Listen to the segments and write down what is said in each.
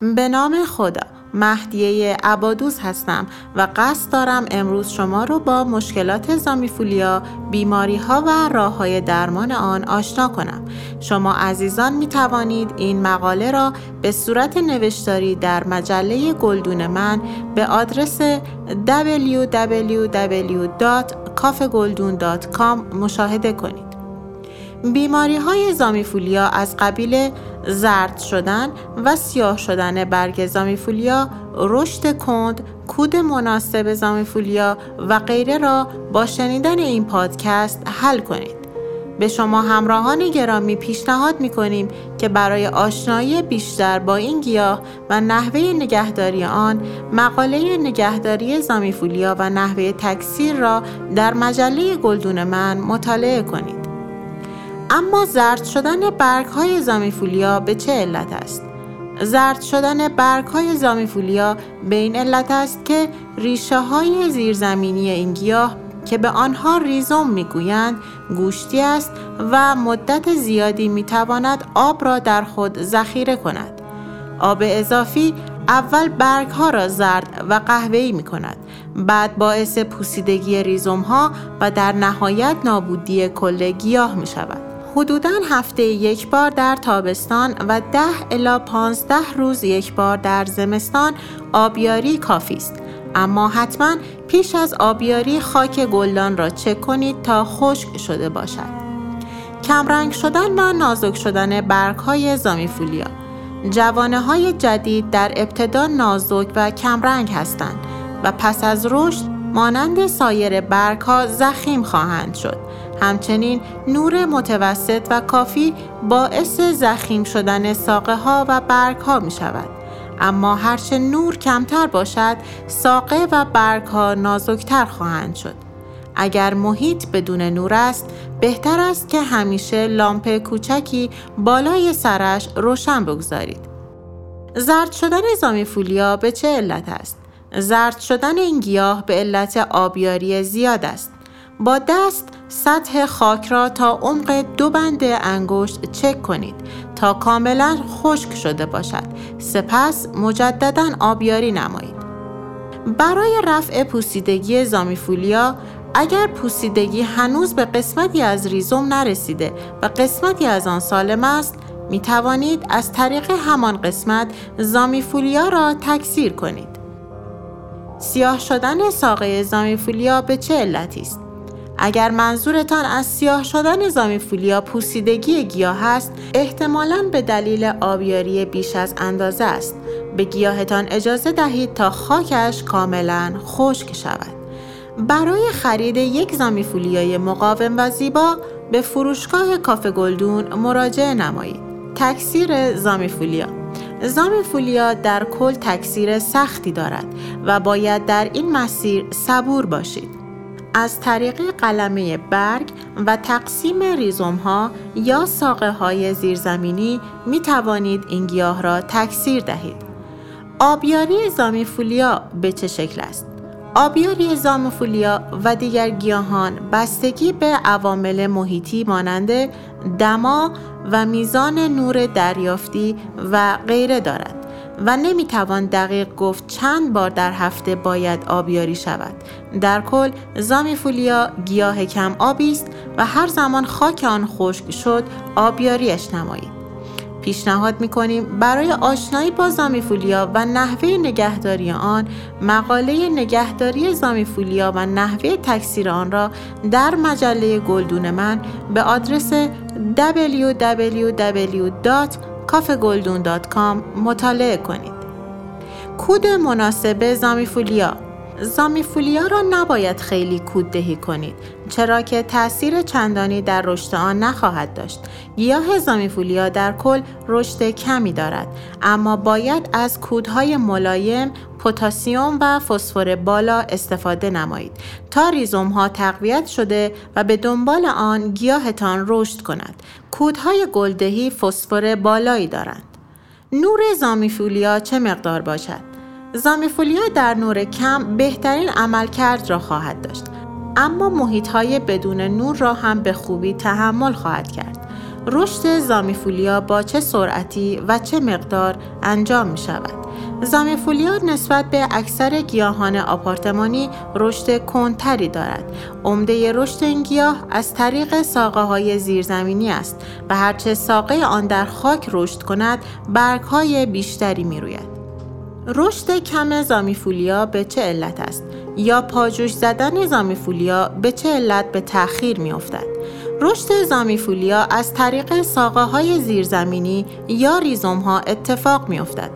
به نام خدا مهدیه عبادوز هستم و قصد دارم امروز شما رو با مشکلات زامیفولیا، بیماری ها و راه های درمان آن آشنا کنم. شما عزیزان می توانید این مقاله را به صورت نوشتاری در مجله گلدون من به آدرس www.kafegoldun.com مشاهده کنید. بیماری های زامیفولیا از قبیل زرد شدن و سیاه شدن برگ زامیفولیا، رشد کند، کود مناسب زامیفولیا و غیره را با شنیدن این پادکست حل کنید. به شما همراهان گرامی پیشنهاد می کنیم که برای آشنایی بیشتر با این گیاه و نحوه نگهداری آن مقاله نگهداری زامیفولیا و نحوه تکثیر را در مجله گلدون من مطالعه کنید. اما زرد شدن برگ های زامیفولیا به چه علت است؟ زرد شدن برگ های زامیفولیا به این علت است که ریشه های زیرزمینی این گیاه که به آنها ریزوم می‌گویند گوشتی است و مدت زیادی می‌تواند آب را در خود ذخیره کند. آب اضافی اول برگ ها را زرد و قهوه‌ای می کند. بعد باعث پوسیدگی ریزوم ها و در نهایت نابودی کل گیاه می شود. حدوداً هفته یک بار در تابستان و ده الا 15 روز یک بار در زمستان آبیاری کافی است. اما حتما پیش از آبیاری خاک گلدان را چک کنید تا خشک شده باشد. کمرنگ شدن و نازک شدن برگ های زامیفولیا جوانه های جدید در ابتدا نازک و کمرنگ هستند و پس از رشد مانند سایر برگ ها زخیم خواهند شد. همچنین نور متوسط و کافی باعث زخیم شدن ساقه ها و برگ ها می شود. اما هرچه نور کمتر باشد ساقه و برگ ها نازکتر خواهند شد. اگر محیط بدون نور است بهتر است که همیشه لامپ کوچکی بالای سرش روشن بگذارید. زرد شدن زامیفولیا به چه علت است؟ زرد شدن این گیاه به علت آبیاری زیاد است. با دست سطح خاک را تا عمق دو بند انگشت چک کنید تا کاملا خشک شده باشد. سپس مجددا آبیاری نمایید. برای رفع پوسیدگی زامیفولیا اگر پوسیدگی هنوز به قسمتی از ریزوم نرسیده و قسمتی از آن سالم است می توانید از طریق همان قسمت زامیفولیا را تکثیر کنید. سیاه شدن ساقه زامیفولیا به چه علتی است؟ اگر منظورتان از سیاه شدن زامیفولیا پوسیدگی گیاه است احتمالا به دلیل آبیاری بیش از اندازه است. به گیاهتان اجازه دهید تا خاکش کاملا خشک شود. برای خرید یک زامیفولیای مقاوم و زیبا به فروشگاه کافه گلدون مراجعه نمایید. تکثیر زامیفولیا زامیفولیا در کل تکثیر سختی دارد و باید در این مسیر صبور باشید. از طریق قلمه برگ و تقسیم ریزوم ها یا ساقه های زیرزمینی می توانید این گیاه را تکثیر دهید. آبیاری زامیفولیا به چه شکل است؟ آبیاری زامفولیا و دیگر گیاهان بستگی به عوامل محیطی مانند دما و میزان نور دریافتی و غیره دارد. و نمی‌توان دقیق گفت چند بار در هفته باید آبیاری شود. در کل زامیفولیا گیاه کم آبی است و هر زمان خاک آن خشک شد آبیاریش نمایید. پیشنهاد می کنیم برای آشنایی با زامیفولیا و نحوه نگهداری آن مقاله نگهداری زامیفولیا و نحوه تکثیر آن را در مجله گلدون من به آدرس www. کافگلدون.com مطالعه کنید. کود مناسب زامیفولیا زامیفولیا را نباید خیلی کود دهی کنید چرا که تاثیر چندانی در رشد آن نخواهد داشت. گیاه زامیفولیا در کل رشد کمی دارد اما باید از کودهای ملایم پتاسیم و فسفر بالا استفاده نمایید تا ریزوم ها تقویت شده و به دنبال آن گیاهتان رشد کند. کودهای گلدهی فسفر بالایی دارند. نور زامیفولیا چه مقدار باشد؟ زامیفولیا در نور کم بهترین عملکرد را خواهد داشت اما محیط های بدون نور را هم به خوبی تحمل خواهد کرد رشد زامیفولیا با چه سرعتی و چه مقدار انجام می شود. زامیفولیا نسبت به اکثر گیاهان آپارتمانی رشد کنتری دارد. عمده رشد این گیاه از طریق ساقه های زیرزمینی است و هرچه ساقه آن در خاک رشد کند برگ های بیشتری می روید. رشد کم زامیفولیا به چه علت است؟ یا پاجوش زدن زامیفولیا به چه علت به تأخیر می افتد؟ رشد زامیفولیا از طریق ساقه های زیرزمینی یا ریزوم ها اتفاق می افتد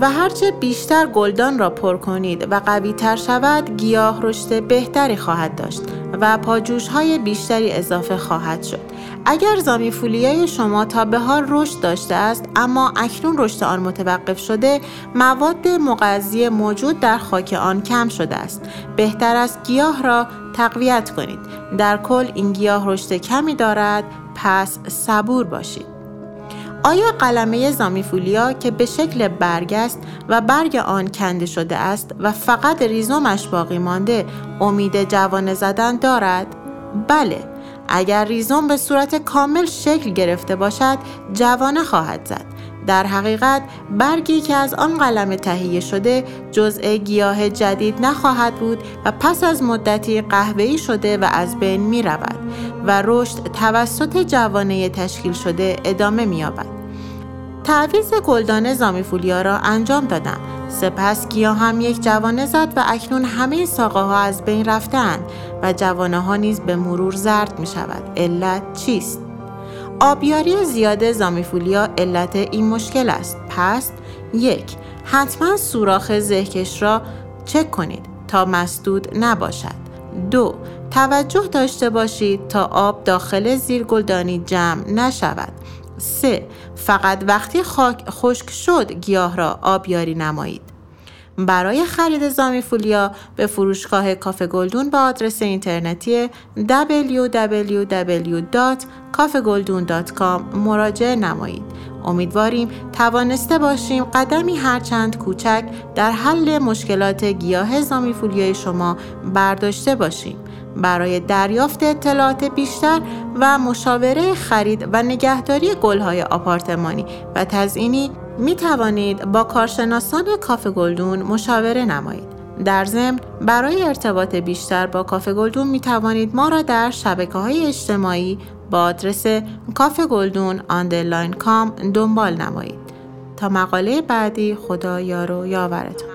و هرچه بیشتر گلدان را پر کنید و قوی تر شود گیاه رشد بهتری خواهد داشت و پاجوش های بیشتری اضافه خواهد شد. اگر زامیفولیای شما تا به حال رشد داشته است اما اکنون رشد آن متوقف شده مواد مغذی موجود در خاک آن کم شده است. بهتر است گیاه را تقویت کنید. در کل این گیاه رشد کمی دارد پس صبور باشید. آیا قلمه زامیفولیا که به شکل برگ است و برگ آن کنده شده است و فقط ریزومش باقی مانده امید جوانه زدن دارد؟ بله اگر ریزوم به صورت کامل شکل گرفته باشد جوانه خواهد زد در حقیقت برگی که از آن قلمه تهیه شده جزء گیاه جدید نخواهد بود و پس از مدتی قهوه‌ای شده و از بین می رود و رشد توسط جوانه تشکیل شده ادامه می یابد. تعویز گلدان زامیفولیا را انجام دادم سپس گیاه هم یک جوانه زد و اکنون همه ساقه ها از بین رفتند و جوانه ها نیز به مرور زرد می شود. علت چیست؟ آبیاری زیاد زامیفولیا علت این مشکل است. پس یک حتما سوراخ زهکش را چک کنید تا مسدود نباشد. دو توجه داشته باشید تا آب داخل زیر گلدانی جمع نشود. 3. فقط وقتی خاک خشک شد گیاه را آبیاری نمایید. برای خرید زامیفولیا به فروشگاه کافه گلدون با آدرس اینترنتی www.kafegoldun.com مراجعه نمایید. امیدواریم توانسته باشیم قدمی هرچند کوچک در حل مشکلات گیاه زامیفولیای شما برداشته باشیم. برای دریافت اطلاعات بیشتر و مشاوره خرید و نگهداری گلهای آپارتمانی و تزئینی می توانید با کارشناسان کافه گلدون مشاوره نمایید. در ضمن برای ارتباط بیشتر با کافه گلدون می توانید ما را در شبکه های اجتماعی با آدرس کافه گلدون underline com دنبال نمایید. تا مقاله بعدی خدا یار و یاورتان.